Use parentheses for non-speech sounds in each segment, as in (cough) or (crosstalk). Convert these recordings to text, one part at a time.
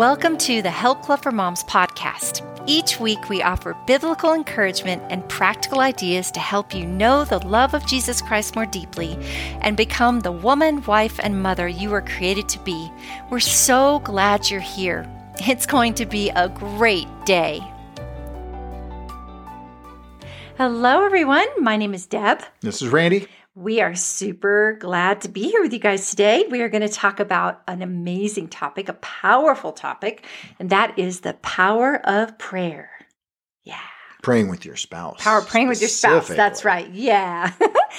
Welcome to the Help Club for Moms podcast. Each week, we offer biblical encouragement and practical ideas to help you know the love of Jesus Christ more deeply and become the woman, wife, and mother you were created to be. We're so glad you're here. It's going to be a great day. Hello, everyone. My name is Deb. This is Randy. We are super glad to be here with you guys today. We are going to talk about an amazing topic, a powerful topic, and that is the power of prayer. Yeah. Praying with your spouse. Power praying with your spouse. That's right. Yeah.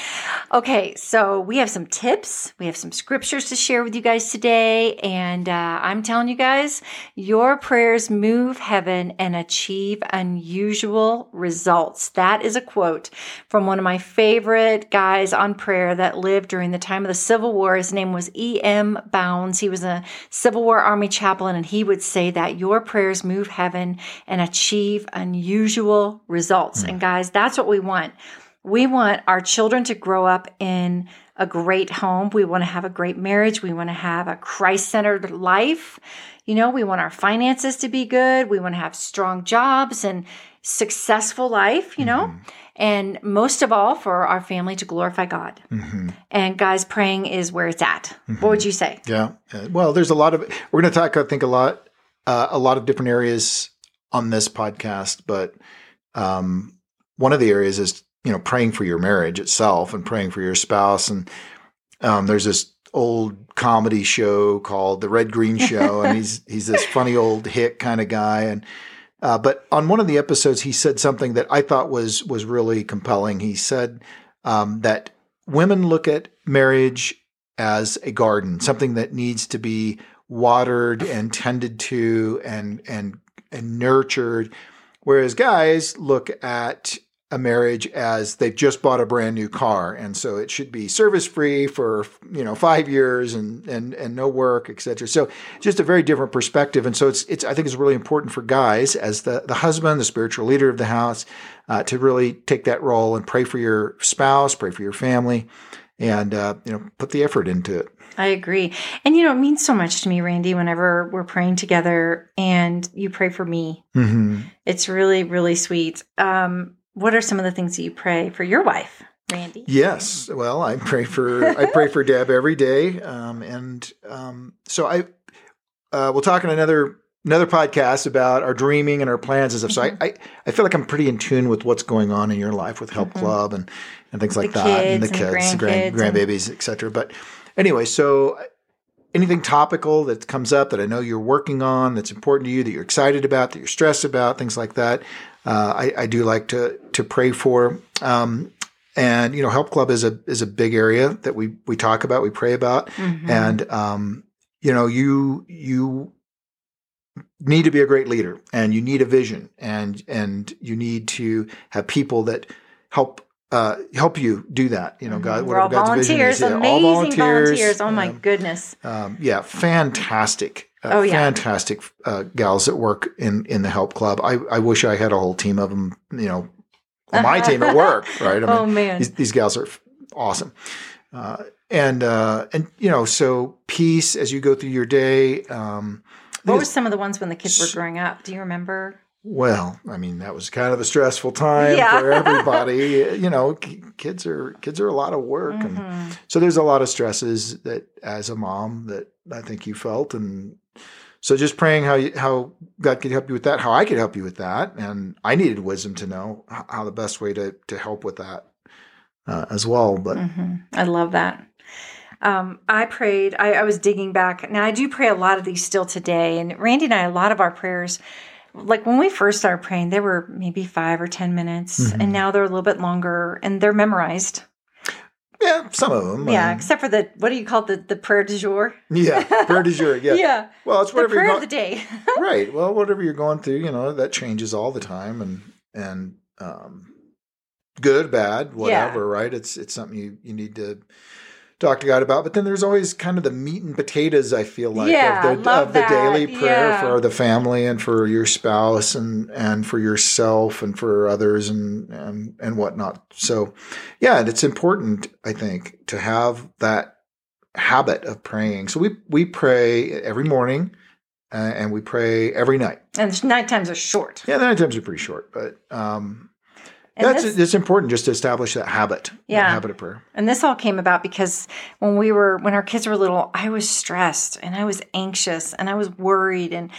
(laughs) okay, so we have some tips. We have some scriptures to share with you guys today. And uh, I'm telling you guys, your prayers move heaven and achieve unusual results. That is a quote from one of my favorite guys on prayer that lived during the time of the Civil War. His name was E.M. Bounds. He was a Civil War Army chaplain, and he would say that your prayers move heaven and achieve unusual results. Mm. And guys, that's what we want. We want our children to grow up in a great home. We want to have a great marriage. We want to have a Christ centered life. You know, we want our finances to be good. We want to have strong jobs and successful life, you know, mm-hmm. and most of all for our family to glorify God. Mm-hmm. And guys, praying is where it's at. Mm-hmm. What would you say? Yeah. Well, there's a lot of, we're going to talk, I think, a lot, uh, a lot of different areas on this podcast, but um, one of the areas is you know praying for your marriage itself and praying for your spouse. And um, there's this old comedy show called the red green (laughs) show and he's he's this funny old hick kind of guy. And uh, but on one of the episodes he said something that i thought was was really compelling. He said um, that women look at marriage as a garden something that needs to be watered and tended to and and and nurtured Whereas guys look at a marriage as they've just bought a brand new car and so it should be service free for you know 5 years and and and no work etc so just a very different perspective. And so it's it's I think it's really important for guys as the the husband the spiritual leader of the house uh, to really take that role and pray for your spouse pray for your family and uh, you know put the effort into it I agree. And you know, it means so much to me, Randy, whenever we're praying together and you pray for me. Mm-hmm. It's really, really sweet. Um, what are some of the things that you pray for your wife, Randy? Yes. Well, I pray for I pray for (laughs) Deb every day. Um, and um, so I uh, we'll talk in another another podcast about our dreaming and our plans and stuff. So mm-hmm. I, I, I feel like I'm pretty in tune with what's going on in your life with Help mm-hmm. Club and, and things like the that, and the kids, and grand, grandbabies, and- etc. But anyway, so anything topical that comes up that I know you're working on, that's important to you, that you're excited about, that you're stressed about, things like that, uh, I, I, do like to to pray for. Um, and you know, Help Club is a is a big area that we we talk about, we pray about, mm-hmm. and um, you know, you you need to be a great leader, and you need a vision, and and you need to have people that help uh, help you do that. You know, God, mm-hmm. We're all God's volunteers, is. Yeah, amazing volunteers, volunteers. Oh my um, goodness. Um, yeah, fantastic. Uh, oh yeah, fantastic uh, gals that work in in the Help Club. I I wish I had a whole team of them. You know, on (laughs) my team at work. Right. I oh, mean, oh man, these, these gals are awesome. Uh, and uh, and you know, so peace as you go through your day. Um, what were some of the ones when the kids were growing up? Do you remember? Well, I mean, that was kind of a stressful time yeah. for everybody. you know, kids are kids are a lot of work, mm-hmm. and so there's a lot of stresses that, as a mom, that I think you felt, and so just praying how you, how God could help you with that, how I could help you with that, and I needed wisdom to know how the best way to to help with that uh, as well. But mm-hmm. I love that. Um, I prayed. I, I was digging back. Now I do pray a lot of these still today, and Randy and I, a lot of our prayers like when we first started praying, they were maybe five or 10 minutes, mm-hmm. and now they're a little bit longer and they're memorized. Yeah, some of them. Yeah, um, except for the what do you call the the prayer du jour? Yeah, prayer du jour. Yeah. (laughs) yeah. Well, it's whatever the prayer you're go- of the day. (laughs) right. Well, whatever you're going through, you know, that changes all the time, and and um, good, bad, whatever. Yeah. Right. It's it's something you you need to talk to God about. But then there's always kind of the meat and potatoes, I feel like, yeah, of, the, of the daily prayer yeah. for the family and for your spouse and, and for yourself and for others and, and, and whatnot. So, yeah, it's important, I think, to have that habit of praying. So we, we pray every morning. uh, and we pray every night. And the night times are short. Yeah, the night times are pretty short, but um, that's this, it's important just to establish that habit. Yeah, that habit of prayer. And this all came about because when we were when our kids were little, I was stressed and I was anxious and I was worried and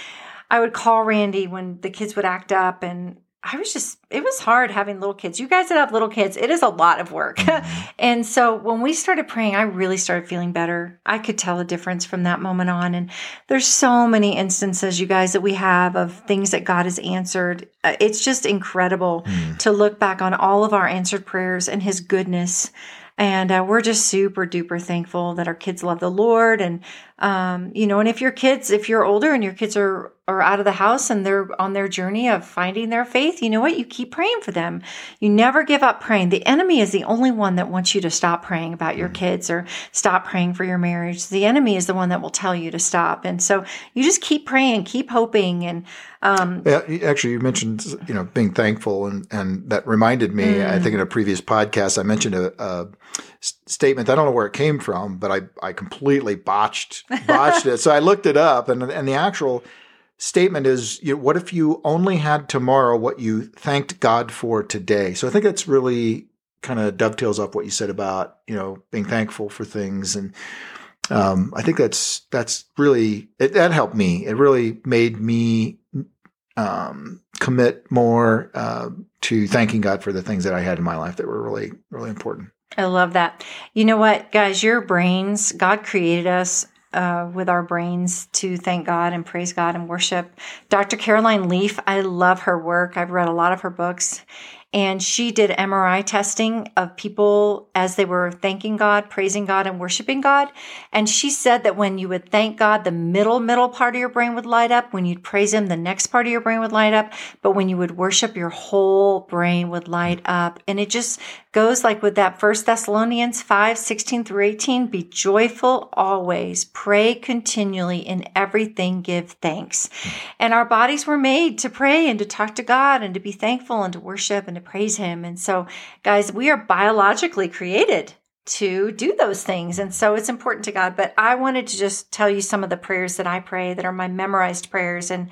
I would call Randy when the kids would act up and I was just, it was hard having little kids. You guys that have little kids, it is a lot of work. Mm-hmm. (laughs) and so when we started praying, I really started feeling better. I could tell a difference from that moment on. And there's so many instances, you guys, that we have of things that God has answered. Uh, it's just incredible mm. to look back on all of our answered prayers and His goodness. And uh, we're just super duper thankful that our kids love the Lord. And, um, you know, and if your kids, if you're older and your kids are are out of the house and they're on their journey of finding their faith, you know what? You keep praying for them. You never give up praying. The enemy is the only one that wants you to stop praying about your kids or stop praying for your marriage. The enemy is the one that will tell you to stop. And so you just keep praying, keep hoping. And, um, yeah, actually, you mentioned, you know, being thankful and, and that reminded me, mm. I think in a previous podcast, I mentioned a, a statement. I don't know where it came from, but I, I completely botched, botched it. So I looked it up and, and the actual, statement is you know, what if you only had tomorrow what you thanked God for today? So I think that's really kind of dovetails off what you said about, you know, being thankful for things. And um, I think that's, that's really, it, that helped me. It really made me um, commit more uh, to thanking God for the things that I had in my life that were really, really important. I love that. You know what, guys, your brains, God created us uh, with our brains to thank God and praise God and worship. Dr. Caroline Leaf, I love her work. I've read a lot of her books. And she did MRI testing of people as they were thanking God, praising God, and worshiping God. And she said that when you would thank God, the middle, middle part of your brain would light up. When you'd praise Him, the next part of your brain would light up. But when you would worship, your whole brain would light up. And it just goes like with that First Thessalonians 5, 16 through 18. Be joyful always. Pray continually in everything. Give thanks. And our bodies were made to pray and to talk to God and to be thankful and to worship and to praise Him. And so, guys, we are biologically created to do those things. And so it's important to God. But I wanted to just tell you some of the prayers that I pray that are my memorized prayers. And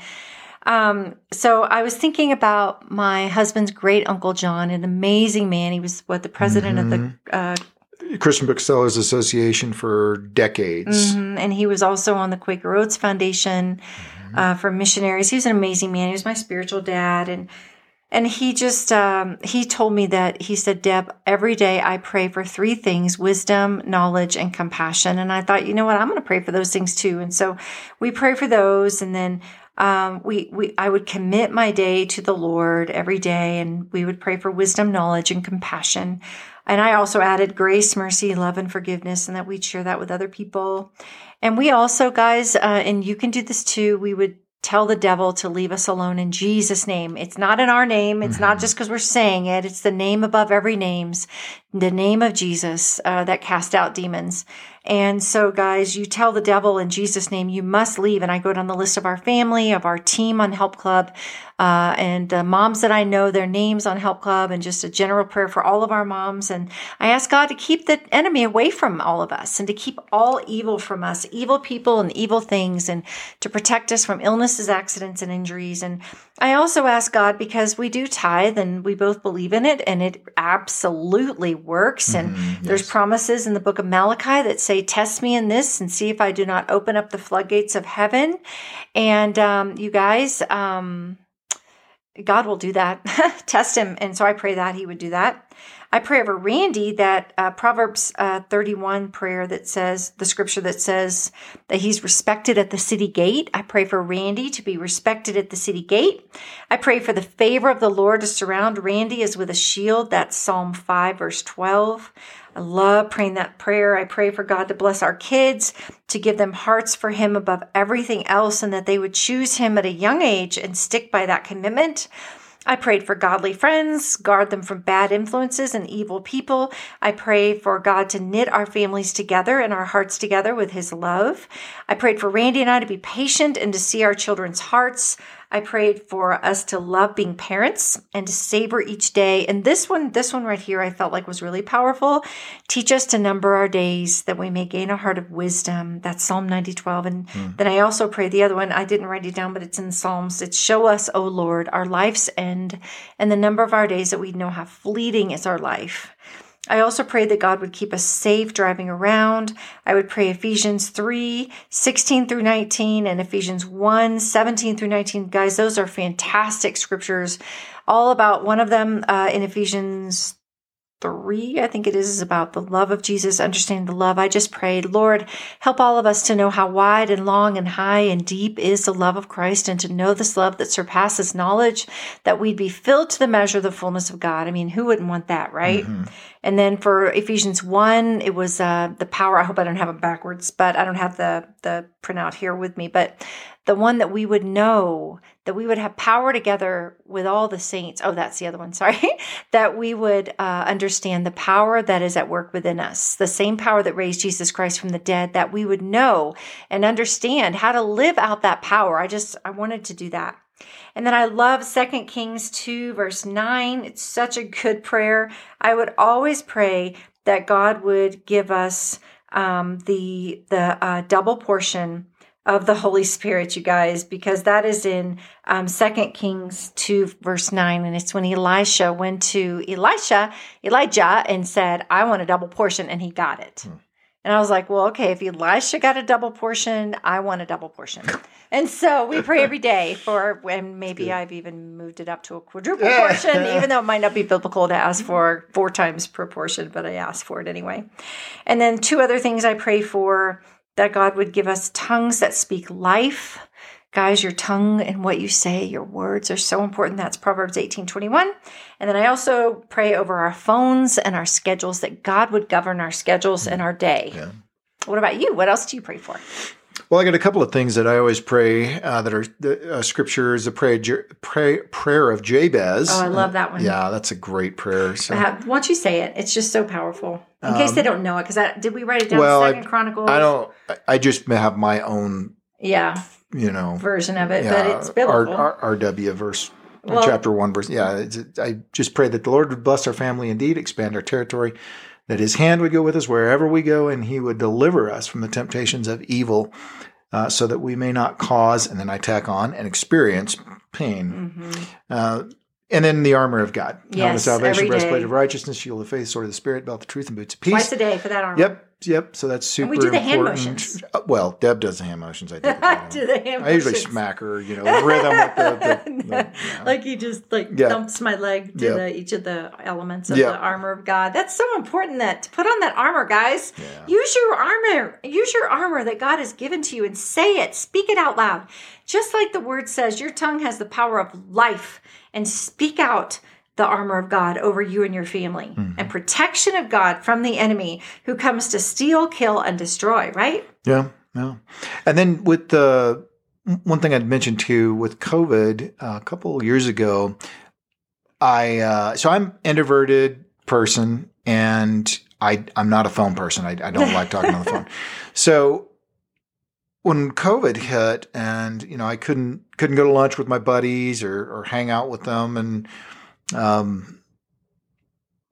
um, so I was thinking about my husband's great uncle John, an amazing man. He was what the president mm-hmm. of the mm-hmm. uh, Christian Booksellers Association for decades, mm-hmm. and he was also on the Quaker Oats Foundation mm-hmm. uh, for missionaries. He was an amazing man. He was my spiritual dad, and and he just um, he told me that he said, Deb, every day I pray for three things: wisdom, knowledge, and compassion. And I thought, you know what, I'm going to pray for those things too. And so we pray for those, and then um, we, we, I would commit my day to the Lord every day and we would pray for wisdom, knowledge, and compassion. And I also added grace, mercy, love, and forgiveness, and that we'd share that with other people. And we also, guys, uh, and you can do this too, we would tell the devil to leave us alone in Jesus' name. It's not in our name. It's mm-hmm. not just because we're saying it. It's the name above every names, the name of Jesus uh, that cast out demons. And so, guys, you tell the devil in Jesus' name, you must leave. And I go down the list of our family, of our team on Help Club, uh, and the moms that I know, their names on Help Club, and just a general prayer for all of our moms. And I ask God to keep the enemy away from all of us and to keep all evil from us, evil people and evil things, and to protect us from illnesses, accidents, and injuries. And I also ask God because we do tithe and we both believe in it, and it absolutely works. And mm-hmm, yes. there's promises in the book of Malachi that say, Test me in this and see if I do not open up the floodgates of heaven. And um, you guys, um, God will do that. (laughs) Test him. And so I pray that he would do that. I pray over Randy that uh, Proverbs uh, 31 prayer that says, the scripture that says that he's respected at the city gate. I pray for Randy to be respected at the city gate. I pray for the favor of the Lord to surround Randy as with a shield. That's Psalm 5, verse 12. I love praying that prayer. I pray for God to bless our kids, to give them hearts for Him above everything else, and that they would choose Him at a young age and stick by that commitment. I prayed for godly friends, guard them from bad influences and evil people. I pray for God to knit our families together and our hearts together with His love. I prayed for Randy and I to be patient and to see our children's hearts I prayed for us to love being parents and to savor each day. And this one, this one right here, I felt like was really powerful. Teach us to number our days that we may gain a heart of wisdom. That's Psalm 90, 12. And mm. then I also prayed the other one. I didn't write it down, but it's in Psalms. It's show us, O Lord, our life's end and the number of our days that we know how fleeting is our life. I also prayed that God would keep us safe driving around. I would pray Ephesians 3, 16 through 19 and Ephesians 1, 17 through 19. Guys, those are fantastic scriptures. All about one of them uh, in Ephesians three, I think it is, is about the love of Jesus, understanding the love. I just prayed, Lord, help all of us to know how wide and long and high and deep is the love of Christ and to know this love that surpasses knowledge, that we'd be filled to the measure of the fullness of God. I mean, who wouldn't want that, right? Mm-hmm. And then for Ephesians 1, it was uh, the power. I hope I don't have it backwards, but I don't have the, the printout here with me. But the one that we would know, that we would have power together with all the saints. Oh, that's the other one. (laughs) Sorry. that we would uh, understand the power that is at work within us, the same power that raised Jesus Christ from the dead, that we would know and understand how to live out that power. I just, I wanted to do that. And then I love Second Kings 2, verse 9. It's such a good prayer. I would always pray that God would give us um, the the uh, double portion of the Holy Spirit, you guys, because that is in um, 2 Kings 2, verse 9. And it's when Elisha went to Elisha, Elijah, and said, I want a double portion, and he got it. Hmm. And I was like, well, okay, if Elisha got a double portion, I want a double portion. And so we pray every day for, and maybe I've even moved it up to a quadruple portion, even though it might not be biblical to ask for four times per portion, but I ask for it anyway. And then two other things I pray for that God would give us tongues that speak life. Guys, your tongue and what you say, your words are so important. That's Proverbs 18 21. And then I also pray over our phones and our schedules that God would govern our schedules and our day. Yeah. What about you? What else do you pray for? Well, I got a couple of things that I always pray uh, that are the uh, scripture is a prayer, pray, prayer of Jabez. Oh, I love that one. Uh, yeah, that's a great prayer. So. Uh, once you say it, it's just so powerful. In um, case they um, don't know it, because did we write it down? Well, Second I, Chronicles. I don't. I just have my own. Yeah. You know version of it, yeah, but it's biblical. R, R, RW verse. Well, chapter one verse. Yeah, I just pray that the Lord would bless our family indeed, expand our territory, that His hand would go with us wherever we go, and He would deliver us from the temptations of evil uh, so that we may not cause, and then I tack on, and experience pain. Mm-hmm. Uh, and then the armor of God. Yes, salvation, breastplate of righteousness, shield of faith, sword of the spirit, belt of truth, and boots of peace. Twice a day for that armor. Yep. Yep. So that's super. And we do the important. hand motions. Uh, well, Deb does the hand motions. I (laughs) do. do the hand I usually smack her, you know, rhythm with the, the, (laughs) the yeah. like he just like yeah. thumps my leg to the, each of the elements of the armor of God. That's so important that to put on that armor, guys. Use your armor. Use your armor that God has given to you and say it. Speak it out loud. Just like the word says, your tongue has the power of life and speak out the armor of God over you and your family mm-hmm. and protection of God from the enemy who comes to steal, kill, and destroy, right? Yeah, yeah. And then with the one thing I'd mentioned too with COVID uh, a couple years ago, I uh, so I'm introverted person and I I'm not a phone person. I, I don't like talking on the phone. (laughs) So when COVID hit and you know I couldn't couldn't go to lunch with my buddies or, or hang out with them and um,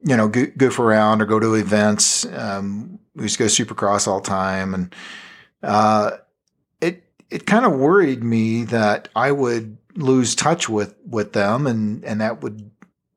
you know, goof around or go to events. Um, we used to go supercross all the time. And, uh, it, it kind of worried me that I would lose touch with, with them and, and that would,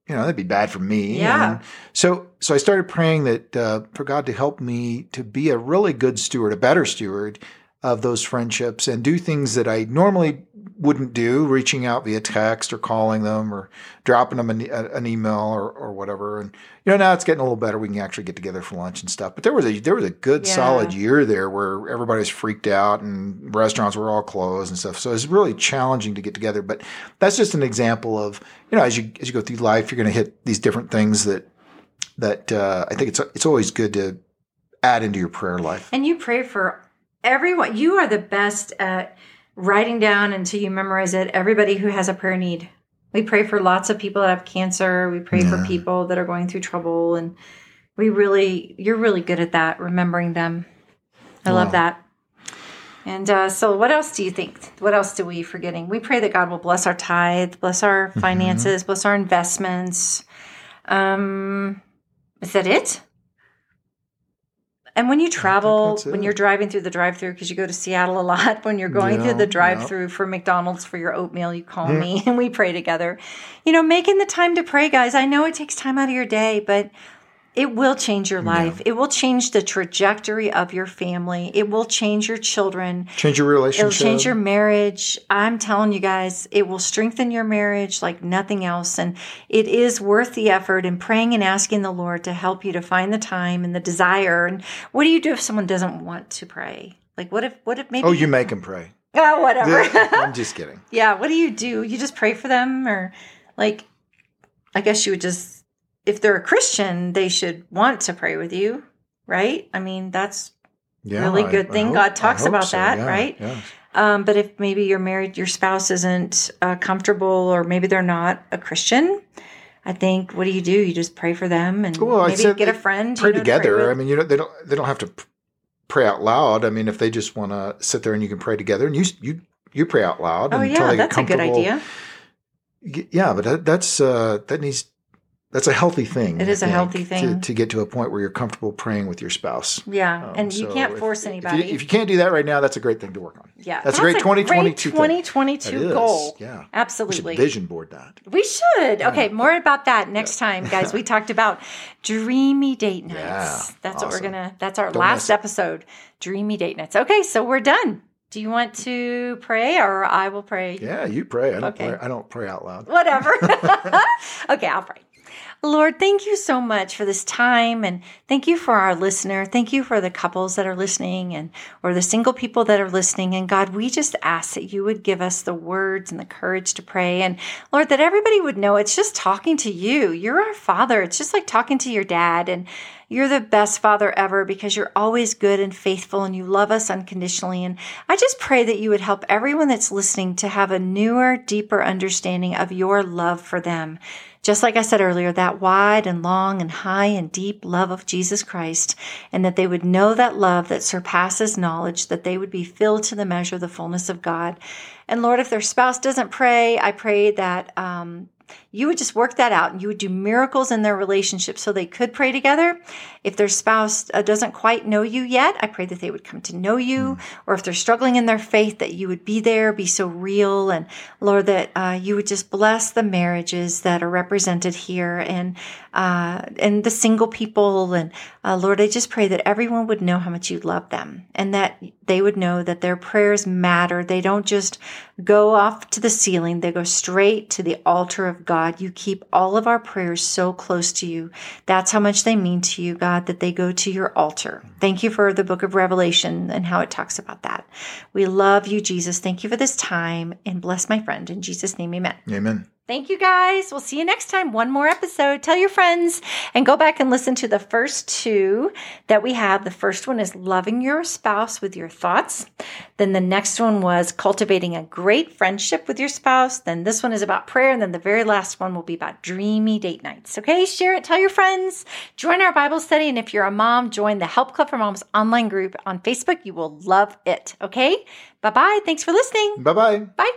you know, that'd be bad for me. Yeah. And so, so I started praying that, uh, for God to help me to be a really good steward, a better steward of those friendships and do things that I normally wouldn't do, reaching out via text or calling them or dropping them an, an, email or, or whatever. And you know now it's getting a little better. We can actually get together for lunch and stuff. But there was a there was a good yeah. solid year there where everybody was freaked out and restaurants were all closed and stuff. So it's really challenging to get together. But that's just an example of you know as you as you go through life, you're going to hit these different things that that uh, I think it's it's always good to add into your prayer life. And you pray for everyone. You are the best at writing down until you memorize it everybody who has a prayer need. We pray for lots of people that have cancer. We pray yeah. for people that are going through trouble. And we really, you're really good at that, remembering them. I wow. love that. And uh, so, what else do you think? What else do we forgetting? We pray that God will bless our tithe, bless our mm-hmm. finances, mm-hmm. bless our investments. Um, is that it? And when you travel, when you're driving through the drive-through, because you go to Seattle a lot, (laughs) when you're going yeah, through the drive-through yeah. for McDonald's for your oatmeal, you call me (laughs) and we pray together. You know, making the time to pray, guys. I know it takes time out of your day, but it will change your life. Yeah. It will change the trajectory of your family. It will change your children. Change your relationship. It'll change your marriage. I'm telling you guys, it will strengthen your marriage like nothing else. And it is worth the effort and praying and asking the Lord to help you to find the time and the desire. And what do you do if someone doesn't want to pray? Like what if what if maybe Oh, you make them pray. (laughs) Oh, whatever. I'm just kidding. (laughs) yeah, what do you do? You just pray for them or like I guess you would just if they're a Christian, they should want to pray with you, right? I mean, that's yeah, really good I, thing. I hope, God talks about so, that, yeah, right? Yeah. Um, but if maybe you're married, your spouse isn't uh, comfortable, or maybe they're not a Christian, I think what do you do? You just pray for them and well, maybe get a friend. Pray together. To pray I mean, you know, they don't they don't have to pray out loud. I mean, if they just want to sit there and you can pray together, and you you you pray out loud. Oh yeah, that's a good idea. Yeah, but that, that's uh, that needs that's a healthy thing. It is a healthy thing to, to, get to a point where you're comfortable praying with your spouse. Yeah, um, and you so can't force anybody. If you, if you, can't do that right now, that's a great thing to work on. Yeah, that's, that's a great 2022 2022 goal. Yeah, absolutely. vision board that. We should. Yeah. Okay, more about that next yeah. time, guys. (laughs) we talked about dreamy date nights. Yeah, that's awesome. what we're gonna. That's our Don't last episode. Dreamy date nights. Okay, so we're done. Do you want to pray or I will pray? Yeah, you pray. I don't okay. pray. I don't pray out loud. Whatever. (laughs) (laughs) okay, I'll pray. Lord, thank you so much for this time and thank you for our listener. Thank you for the couples that are listening and or the single people that are listening. And God, we just ask that you would give us the words and the courage to pray. And Lord, that everybody would know it's just talking to you. You're our father. It's just like talking to your dad and you're the best father ever because you're always good and faithful and you love us unconditionally. And I just pray that you would help everyone that's listening to have a newer, deeper understanding of your love for them. Just like I said earlier, that wide and long and high and deep love of Jesus Christ, and that they would know that love that surpasses knowledge, that they would be filled to the measure of the fullness of God. And Lord, if their spouse doesn't pray, I pray that um, you would just work that out and you would do miracles in their relationship so they could pray together. If their spouse uh, doesn't quite know you yet, I pray that they would come to know you. Mm. Or if they're struggling in their faith, that you would be there, be so real. And Lord, that uh, you would just bless the marriages that are represented here and, uh, and the single people. And uh, Lord, I just pray that everyone would know how much you love them and that they would know that their prayers matter. They don't just go off to the ceiling. They go straight to the altar of God. You keep all of our prayers so close to you. That's how much they mean to you, God, that they go to your altar. Thank you for the book of Revelation and how it talks about that. We love you, Jesus. Thank you for this time and bless my friend. In Jesus' name, amen. Amen. Thank you guys. We'll see you next time. One more episode. Tell your friends and go back and listen to the first two that we have. The first one is loving your spouse with your thoughts. Then the next one was cultivating a great friendship with your spouse. Then this one is about prayer. And then the very last one will be about dreamy date nights. Okay, share it. Tell your friends. Join our Bible study. And if you're a mom, join the Help Club for Moms online group on Facebook. You will love it. Okay, bye bye. Thanks for listening. Bye-bye. Bye.